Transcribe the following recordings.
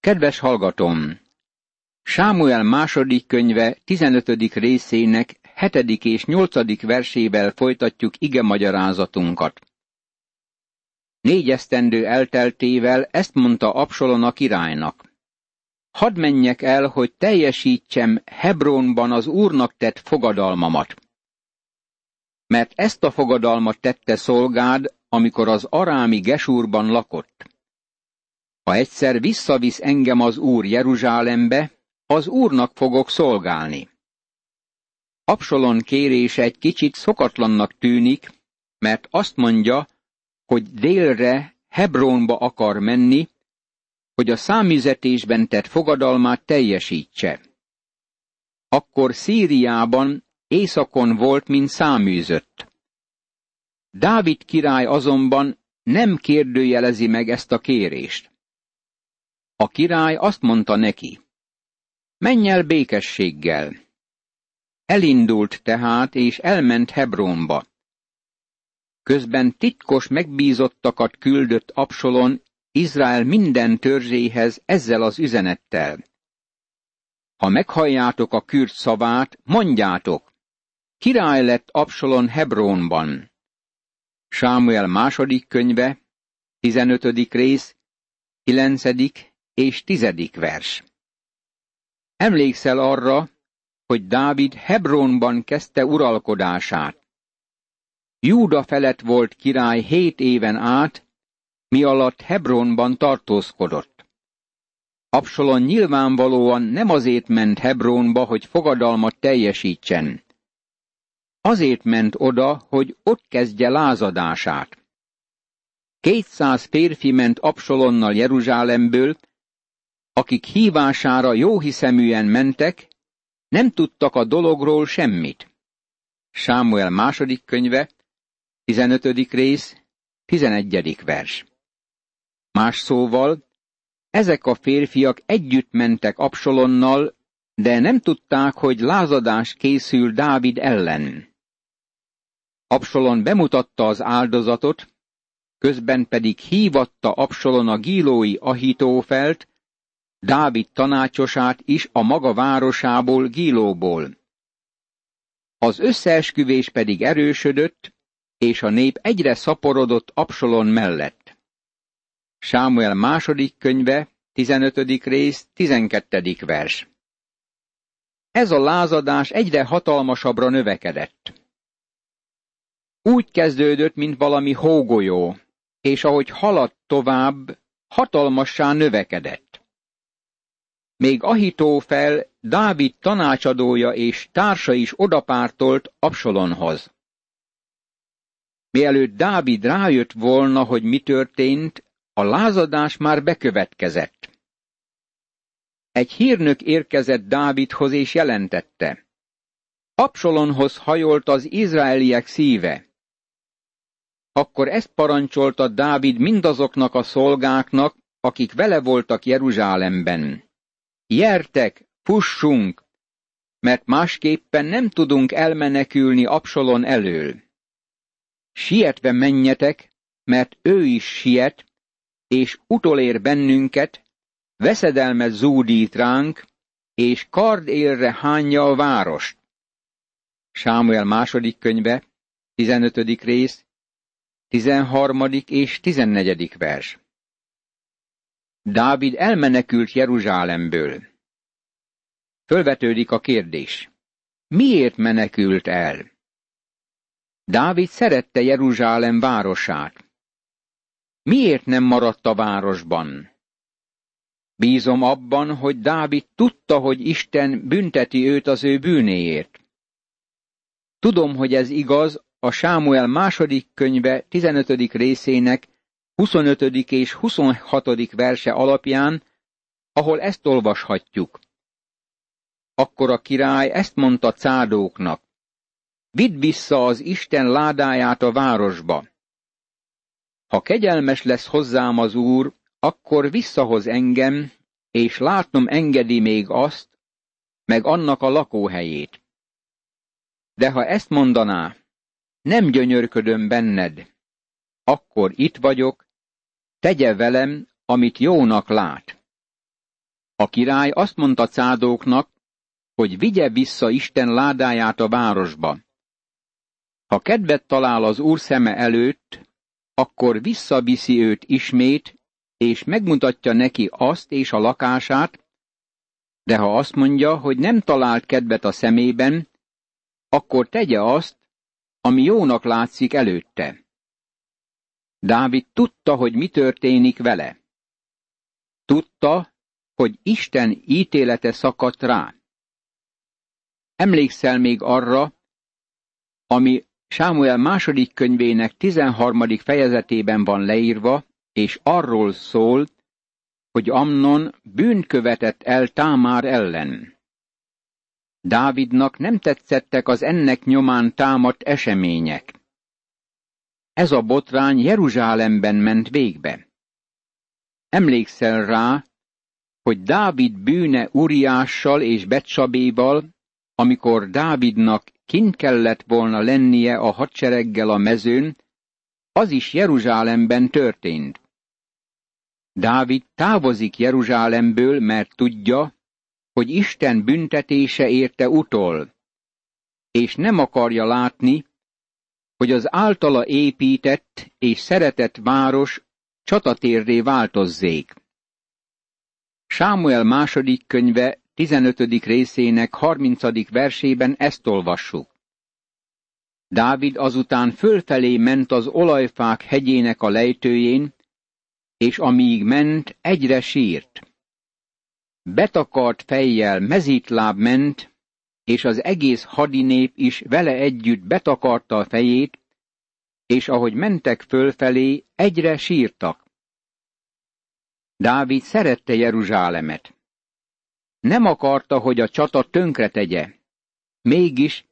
Kedves hallgatom! Sámuel második könyve 15. részének 7. és 8. versével folytatjuk ige magyarázatunkat. Négy esztendő elteltével ezt mondta Absolon a királynak. Hadd menjek el, hogy teljesítsem Hebronban az úrnak tett fogadalmamat. Mert ezt a fogadalmat tette szolgád, amikor az arámi Gesúrban lakott. Ha egyszer visszavisz engem az Úr Jeruzsálembe, az Úrnak fogok szolgálni. Absalon kérése egy kicsit szokatlannak tűnik, mert azt mondja, hogy délre Hebronba akar menni, hogy a számüzetésben tett fogadalmát teljesítse. Akkor Szíriában északon volt, mint száműzött. Dávid király azonban nem kérdőjelezi meg ezt a kérést. A király azt mondta neki, menj el békességgel. Elindult tehát, és elment Hebronba. Közben titkos megbízottakat küldött Absolon Izrael minden törzséhez ezzel az üzenettel. Ha meghalljátok a kürt szavát, mondjátok, király lett Absolon Hebronban. Sámuel második könyve, 15. rész, 9. és 10. vers. Emlékszel arra, hogy Dávid Hebronban kezdte uralkodását. Júda felett volt király hét éven át, mi alatt Hebronban tartózkodott. Absalon nyilvánvalóan nem azért ment Hebronba, hogy fogadalmat teljesítsen. Azért ment oda, hogy ott kezdje lázadását. Kétszáz férfi ment Absalonnal Jeruzsálemből, akik hívására jóhiszeműen mentek, nem tudtak a dologról semmit. Sámuel második könyve, 15. rész, 11. vers. Más szóval, ezek a férfiak együtt mentek Absalonnal, de nem tudták, hogy lázadás készül Dávid ellen. Absalon bemutatta az áldozatot, közben pedig hívatta Absalon a gílói Ahitófelt, Dávid tanácsosát is a maga városából, Gílóból. Az összeesküvés pedig erősödött, és a nép egyre szaporodott Absalon mellett. Sámuel második könyve, 15. rész, 12. vers. Ez a lázadás egyre hatalmasabbra növekedett. Úgy kezdődött, mint valami hógolyó, és ahogy haladt tovább, hatalmassá növekedett. Még Ahitófel, Dávid tanácsadója és társa is odapártolt Absalonhoz. Mielőtt Dávid rájött volna, hogy mi történt, a lázadás már bekövetkezett. Egy hírnök érkezett Dávidhoz és jelentette. Absalonhoz hajolt az izraeliek szíve. Akkor ezt parancsolta Dávid mindazoknak a szolgáknak, akik vele voltak Jeruzsálemben. Jertek, fussunk, mert másképpen nem tudunk elmenekülni Absalon elől. Sietve menjetek, mert ő is siet, és utolér bennünket, veszedelmet zúdít ránk, és kardélre hányja a várost. Sámuel második könyve, 15. rész, 13. és 14. vers. Dávid elmenekült Jeruzsálemből. Fölvetődik a kérdés. Miért menekült el? Dávid szerette Jeruzsálem városát. Miért nem maradt a városban? Bízom abban, hogy Dávid tudta, hogy Isten bünteti őt az ő bűnéért. Tudom, hogy ez igaz a Sámuel második könyve 15. részének 25. és 26. verse alapján, ahol ezt olvashatjuk. Akkor a király ezt mondta cádóknak. Vidd vissza az Isten ládáját a városba. Ha kegyelmes lesz hozzám az Úr, akkor visszahoz engem, és látnom engedi még azt, meg annak a lakóhelyét. De ha ezt mondaná, nem gyönyörködöm benned, akkor itt vagyok, tegye velem, amit jónak lát. A király azt mondta cádóknak, hogy vigye vissza Isten ládáját a városba. Ha kedvet talál az úr szeme előtt, akkor visszaviszi őt ismét, és megmutatja neki azt és a lakását, de ha azt mondja, hogy nem talált kedvet a szemében, akkor tegye azt, ami jónak látszik előtte. Dávid tudta, hogy mi történik vele. Tudta, hogy Isten ítélete szakadt rá. Emlékszel még arra, ami Sámuel második könyvének 13. fejezetében van leírva, és arról szól, hogy Amnon bűnt követett el Támár ellen. Dávidnak nem tetszettek az ennek nyomán támadt események. Ez a botrány Jeruzsálemben ment végbe. Emlékszel rá, hogy Dávid bűne Uriással és Betsabéval, amikor Dávidnak kint kellett volna lennie a hadsereggel a mezőn, az is Jeruzsálemben történt. Dávid távozik Jeruzsálemből, mert tudja, hogy Isten büntetése érte utol, és nem akarja látni, hogy az általa épített és szeretett város csatatérré változzék. Sámuel második könyve 15. részének 30. versében ezt olvassuk. Dávid azután fölfelé ment az olajfák hegyének a lejtőjén, és amíg ment, egyre sírt. Betakart fejjel mezítláb ment, és az egész hadinép is vele együtt betakarta a fejét, és ahogy mentek fölfelé, egyre sírtak. Dávid szerette Jeruzsálemet. Nem akarta, hogy a csata tönkre tegye. Mégis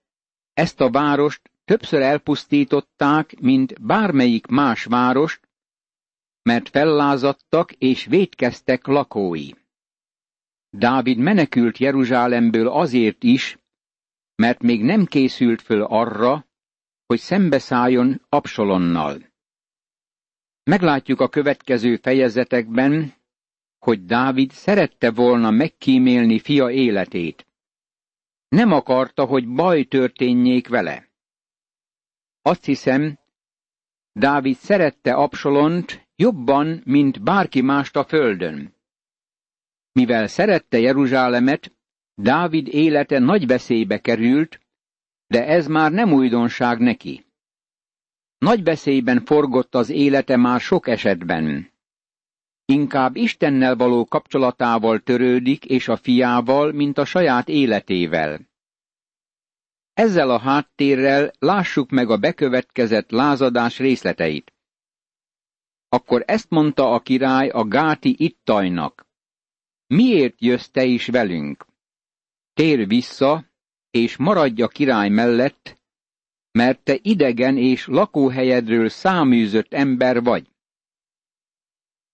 ezt a várost többször elpusztították, mint bármelyik más várost, mert fellázadtak és védkeztek lakói. Dávid menekült Jeruzsálemből azért is, mert még nem készült föl arra, hogy szembeszálljon Absalonnal. Meglátjuk a következő fejezetekben, hogy Dávid szerette volna megkímélni fia életét. Nem akarta, hogy baj történjék vele. Azt hiszem, Dávid szerette Absalont jobban, mint bárki mást a földön. Mivel szerette Jeruzsálemet, Dávid élete nagy veszélybe került, de ez már nem újdonság neki. Nagy veszélyben forgott az élete már sok esetben. Inkább Istennel való kapcsolatával törődik és a fiával, mint a saját életével. Ezzel a háttérrel lássuk meg a bekövetkezett lázadás részleteit. Akkor ezt mondta a király a gáti ittajnak. Miért jössz te is velünk? Tér vissza, és maradj a király mellett, mert te idegen és lakóhelyedről száműzött ember vagy.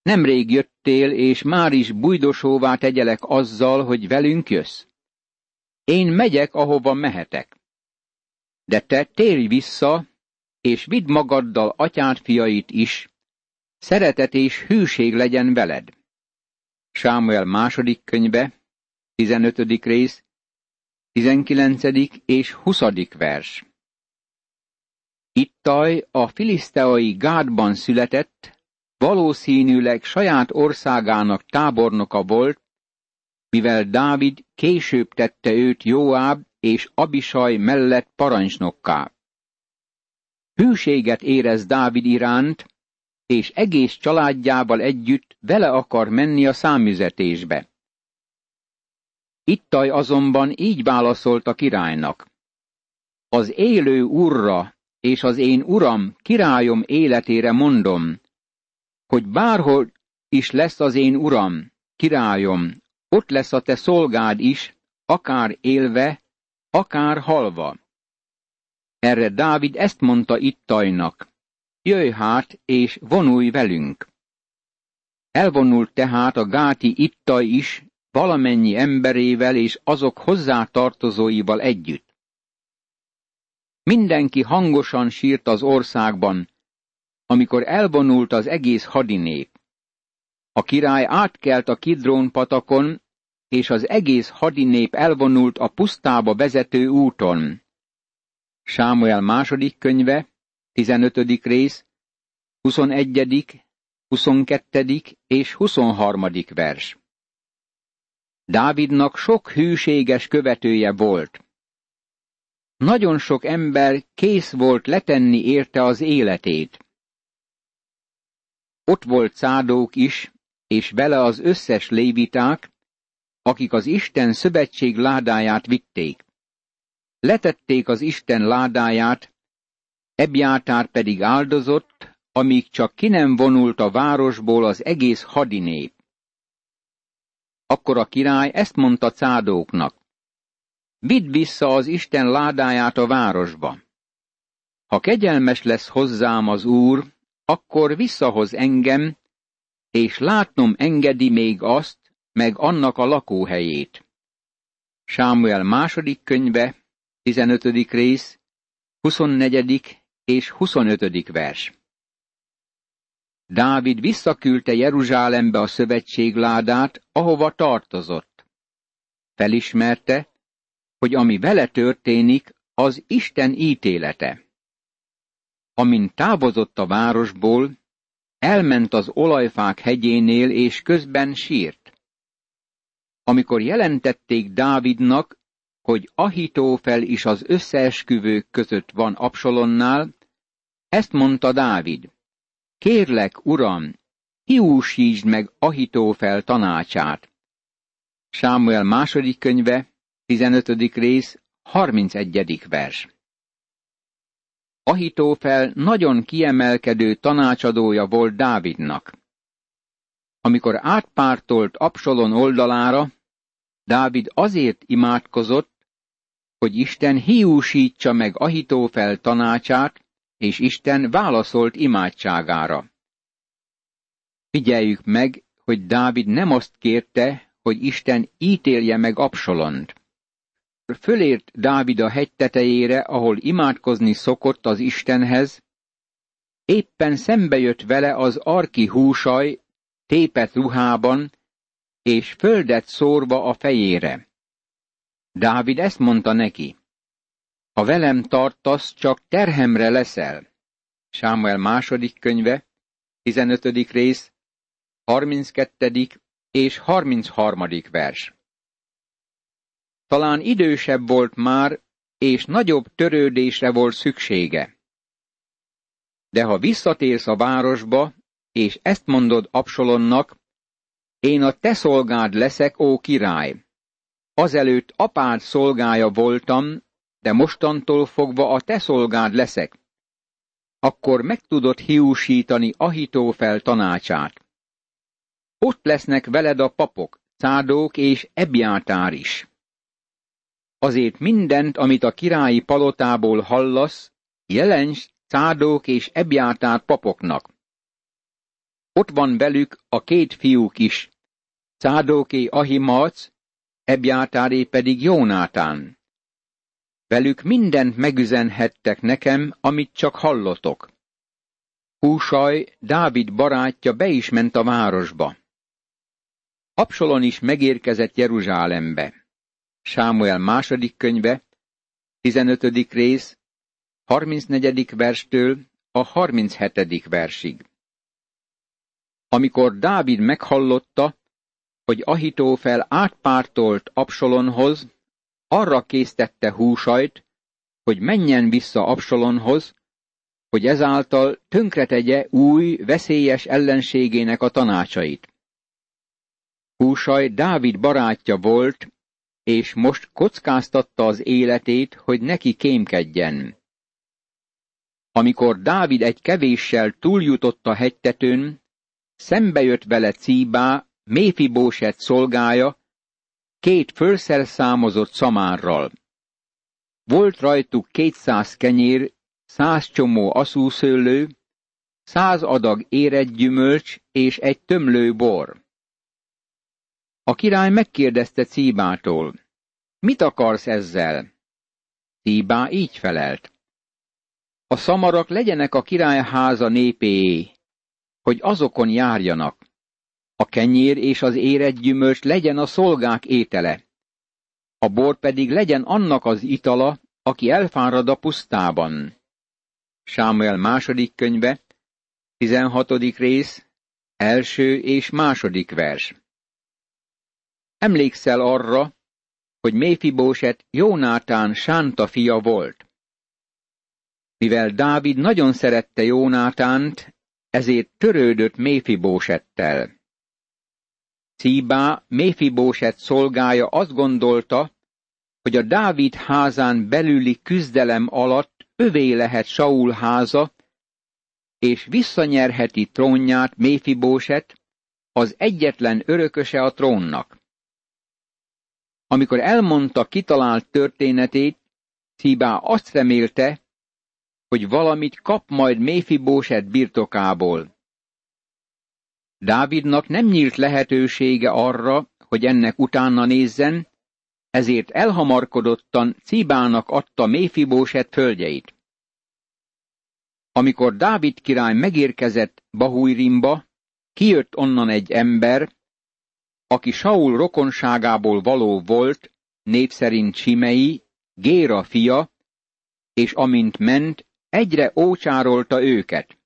Nemrég jöttél, és már is bujdosóvá tegyelek azzal, hogy velünk jössz. Én megyek, ahova mehetek. De te térj vissza, és vidd magaddal atyád fiait is, szeretet és hűség legyen veled. Sámuel második könyve, 15. rész, 19. és 20. vers. Ittaj a filiszteai Gádban született, valószínűleg saját országának tábornoka volt, mivel Dávid később tette őt Jóáb és Abisaj mellett parancsnokká. Hűséget érez Dávid iránt, és egész családjával együtt vele akar menni a számüzetésbe. Ittaj azonban így válaszolt a királynak. Az élő urra és az én uram, királyom életére mondom, hogy bárhol is lesz az én uram, királyom, ott lesz a te szolgád is, akár élve, akár halva. Erre Dávid ezt mondta Ittajnak, jöjj hát, és vonulj velünk. Elvonult tehát a gáti Ittaj is valamennyi emberével és azok hozzá tartozóival együtt. Mindenki hangosan sírt az országban, amikor elvonult az egész hadinép. A király átkelt a Kidrón patakon, és az egész hadinép elvonult a pusztába vezető úton. Sámuel második könyve, 15. rész, 21., 22. és 23. vers. Dávidnak sok hűséges követője volt. Nagyon sok ember kész volt letenni érte az életét. Ott volt Szádók is, és vele az összes léviták, akik az Isten szövetség ládáját vitték. Letették az Isten ládáját, Ebjátár pedig áldozott, amíg csak ki nem vonult a városból az egész hadinép. Akkor a király ezt mondta cádóknak. Vidd vissza az Isten ládáját a városba. Ha kegyelmes lesz hozzám az Úr, akkor visszahoz engem, és látnom engedi még azt, meg annak a lakóhelyét. Sámuel második könyve, 15. rész, 24. és 25. vers. Dávid visszaküldte Jeruzsálembe a szövetségládát, ahova tartozott. Felismerte, hogy ami vele történik, az Isten ítélete. Amint távozott a városból, elment az olajfák hegyénél, és közben sírt. Amikor jelentették Dávidnak, hogy Ahitófel is az összeesküvők között van Absalonnál, ezt mondta Dávid. Kérlek, uram, hiúsítsd meg Ahitófel tanácsát. Sámuel második könyve, 15. rész, 31. vers. Ahitófel nagyon kiemelkedő tanácsadója volt Dávidnak. Amikor átpártolt Absalon oldalára, Dávid azért imádkozott, hogy Isten hiúsítsa meg Ahitófel tanácsát, és Isten válaszolt imádságára. Figyeljük meg, hogy Dávid nem azt kérte, hogy Isten ítélje meg Absalont. Fölért Dávid a hegy tetejére, ahol imádkozni szokott az Istenhez, éppen szembe jött vele az arki húsaj, tépet ruhában, és földet szórva a fejére. Dávid ezt mondta neki. Ha velem tartasz, csak terhemre leszel. Sámuel második könyve, 15. rész, 32. és 33. vers. Talán idősebb volt már, és nagyobb törődésre volt szüksége. De ha visszatérsz a városba, és ezt mondod Absalonnak, én a te szolgád leszek, ó király. Azelőtt apád szolgája voltam, de mostantól fogva a te szolgád leszek. Akkor meg tudod hiúsítani Ahitófel tanácsát. Ott lesznek veled a papok, Cádók és Ebjátár is. Azért mindent, amit a királyi palotából hallasz, jelents Cádók és Ebjátár papoknak. Ott van velük a két fiúk is, Cádóké Ahimac, Ebjátáré pedig Jónátán. Velük mindent megüzenhettek nekem, amit csak hallotok. Húsaj, Dávid barátja be is ment a városba. Absalon is megérkezett Jeruzsálembe. Sámuel második könyve, 15. rész, 34. verstől a 37. versig. Amikor Dávid meghallotta, hogy Ahitófel átpártolt Absalonhoz, arra késztette húsajt, hogy menjen vissza Absalonhoz, hogy ezáltal tönkretegye új, veszélyes ellenségének a tanácsait. Húsaj Dávid barátja volt, és most kockáztatta az életét, hogy neki kémkedjen. Amikor Dávid egy kevéssel túljutott a hegytetőn, szembe jött vele Cíbá, Méfibóset szolgája, két fölszerszámozott szamárral. Volt rajtuk kétszáz kenyér, száz csomó aszúszőlő, száz adag érett gyümölcs és egy tömlő bor. A király megkérdezte Cíbától, mit akarsz ezzel? Cíbá így felelt. A szamarak legyenek a királyháza népéé, hogy azokon járjanak. A kenyér és az érett gyümölcs legyen a szolgák étele. A bor pedig legyen annak az itala, aki elfárad a pusztában. Sámuel második könyve, 16. rész, első és második vers. Emlékszel arra, hogy Méfibóset Jónátán Sánta fia volt. Mivel Dávid nagyon szerette Jónátánt, ezért törődött Méfibósettel. Cíbá, Méfibóset szolgája azt gondolta, hogy a Dávid házán belüli küzdelem alatt övé lehet Saul háza, és visszanyerheti trónját Méfibóset, az egyetlen örököse a trónnak. Amikor elmondta kitalált történetét, Cíbá azt remélte, hogy valamit kap majd Méfibóset birtokából. Dávidnak nem nyílt lehetősége arra, hogy ennek utána nézzen, ezért elhamarkodottan Cibának adta Méfibóset földjeit. Amikor Dávid király megérkezett Bahújrimba, kijött onnan egy ember, aki Saul rokonságából való volt, név szerint Simei, Géra fia, és amint ment, egyre ócsárolta őket.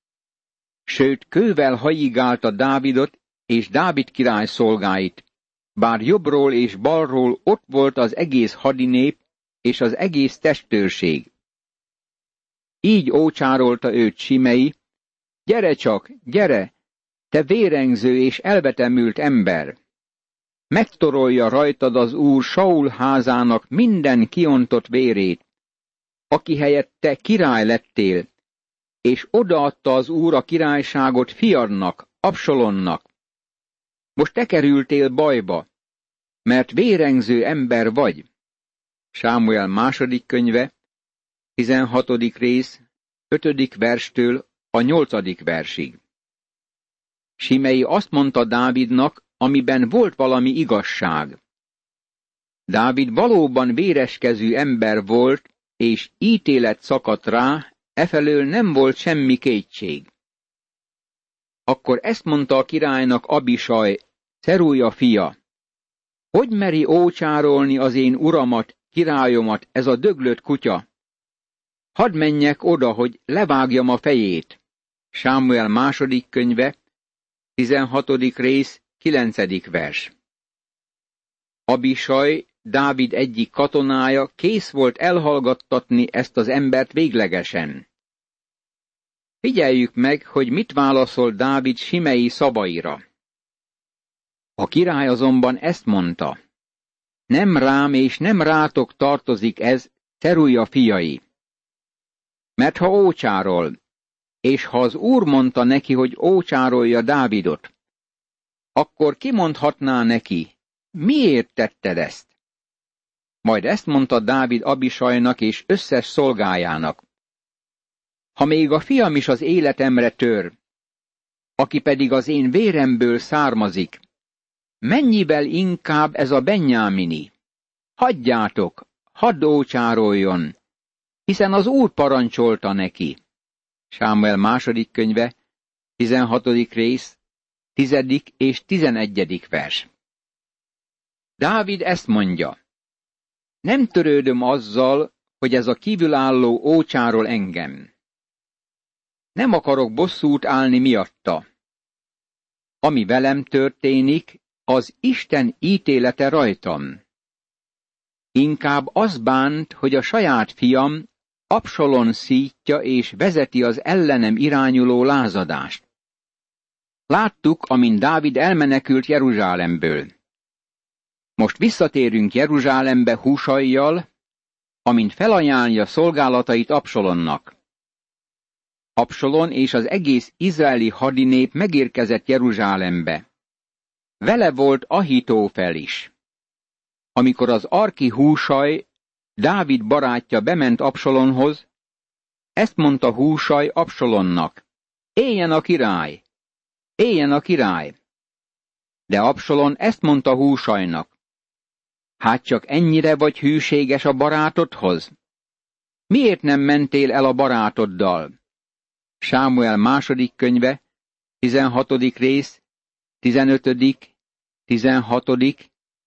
Sőt, kővel hajigálta Dávidot és Dávid király szolgáit, bár jobbról és balról ott volt az egész hadinép és az egész testőrség. Így ócsárolta őt Simei, gyere csak, gyere, te vérengző és elvetemült ember! Megtorolja rajtad az úr Saul házának minden kiontott vérét, aki helyett te király lettél, és odaadta az úr a királyságot fiadnak, Absalonnak. Most te kerültél bajba, mert vérengző ember vagy. Sámuel második könyve, 16. rész, 5. verstől a 8. versig. Simei azt mondta Dávidnak, amiben volt valami igazság. Dávid valóban véreskezű ember volt, és ítélet szakadt rá, efelől nem volt semmi kétség. Akkor ezt mondta a királynak Abisaj, Szerúja fia, hogy meri ócsárolni az én uramat, királyomat ez a döglött kutya? Hadd menjek oda, hogy levágjam a fejét. Sámuel második könyve, 16. rész, 9. vers. Abisaj Dávid egyik katonája kész volt elhallgattatni ezt az embert véglegesen. Figyeljük meg, hogy mit válaszol Dávid Simei szabaira. A király azonban ezt mondta. Nem rám és nem rátok tartozik ez, Szerúja fiai. Mert ha ócsárol, és ha az úr mondta neki, hogy ócsárolja Dávidot, akkor kimondhatná neki, miért tetted ezt? Majd ezt mondta Dávid Abisajnak és összes szolgájának. Ha még a fiam is az életemre tör, aki pedig az én véremből származik, mennyivel inkább ez a Benyámini? Hagyjátok, hadd ócsároljon, hiszen az Úr parancsolta neki. Sámuel második könyve, 16. rész, 10. és 11. vers. Dávid ezt mondja. Nem törődöm azzal, hogy ez a kívülálló ócsárol engem. Nem akarok bosszút állni miatta. Ami velem történik, az Isten ítélete rajtam. Inkább az bánt, hogy a saját fiam Absalon szítja és vezeti az ellenem irányuló lázadást. Láttuk, amint Dávid elmenekült Jeruzsálemből. Most visszatérünk Jeruzsálembe húsajjal, amint felajánlja szolgálatait Absalonnak. Absalon és az egész izraeli hadinép megérkezett Jeruzsálembe. Vele volt Ahitófel is. Amikor az arki húsaj, Dávid barátja bement Absalonhoz, ezt mondta húsaj Absalonnak, éljen a király, éljen a király. De Absalon ezt mondta húsajnak, Hát csak ennyire vagy hűséges a barátodhoz? Miért nem mentél el a barátoddal? Sámuel második könyve, 16. rész, 15., 16.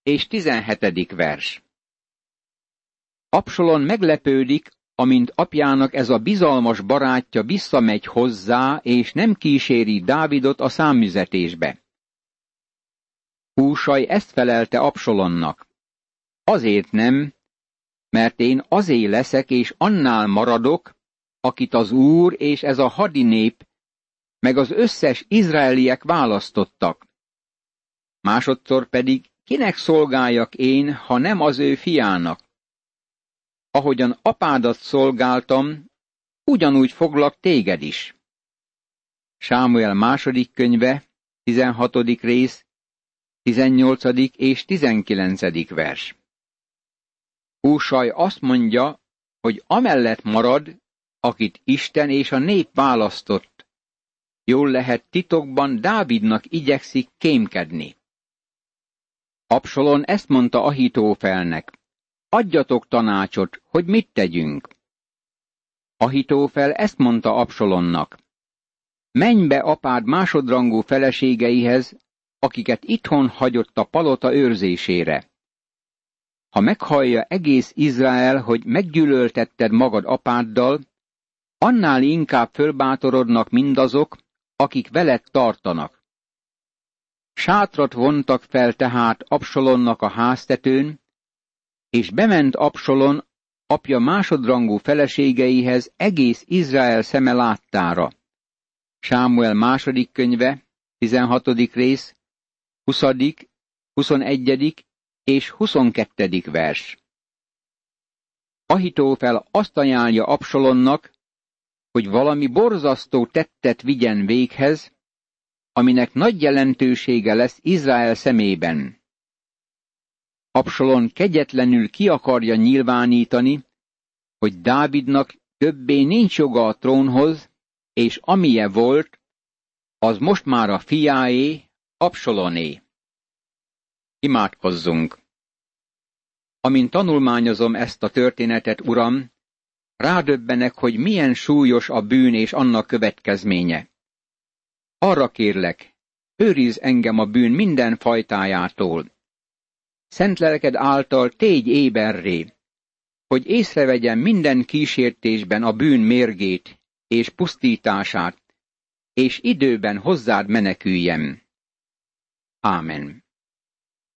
és 17. vers. Absolon meglepődik, amint apjának ez a bizalmas barátja visszamegy hozzá, és nem kíséri Dávidot a számüzetésbe. Húsaj ezt felelte Absolonnak. Azért nem, mert én azé leszek, és annál maradok, akit az Úr és ez a hadinép, meg az összes izraeliek választottak. Másodszor pedig kinek szolgáljak én, ha nem az ő fiának? Ahogyan apádat szolgáltam, ugyanúgy foglak téged is. Sámuel második könyve, 16. rész, 18. és 19. vers. Húsaj azt mondja, hogy amellett marad, akit Isten és a nép választott. Jól lehet titokban Dávidnak igyekszik kémkedni. Absalon ezt mondta Ahitófelnek. Adjatok tanácsot, hogy mit tegyünk. Ahitófel ezt mondta Absalonnak. Menj be apád másodrangú feleségeihez, akiket itthon hagyott a palota őrzésére. Ha meghallja egész Izrael, hogy meggyűlöltetted magad apáddal, annál inkább fölbátorodnak mindazok, akik veled tartanak. Sátrat vontak fel tehát Absalonnak a háztetőn, és bement Absalon apja másodrangú feleségeihez egész Izrael szeme láttára. Sámuel második könyve, 16. rész, 20., 21. és 22. vers. Ahitófel azt ajánlja Absalonnak, hogy valami borzasztó tettet vigyen véghez, aminek nagy jelentősége lesz Izrael szemében. Absalon kegyetlenül ki akarja nyilvánítani, hogy Dávidnak többé nincs joga a trónhoz, és amilyen volt, az most már a fiáé, Absaloné. Imádkozzunk! Amint tanulmányozom ezt a történetet, uram, rádöbbenek, hogy milyen súlyos a bűn és annak következménye. Arra kérlek, őriz engem a bűn minden fajtájától. Szent lelked által tégy éberré, hogy észrevegyem minden kísértésben a bűn mérgét és pusztítását, és időben hozzád meneküljem. Ámen.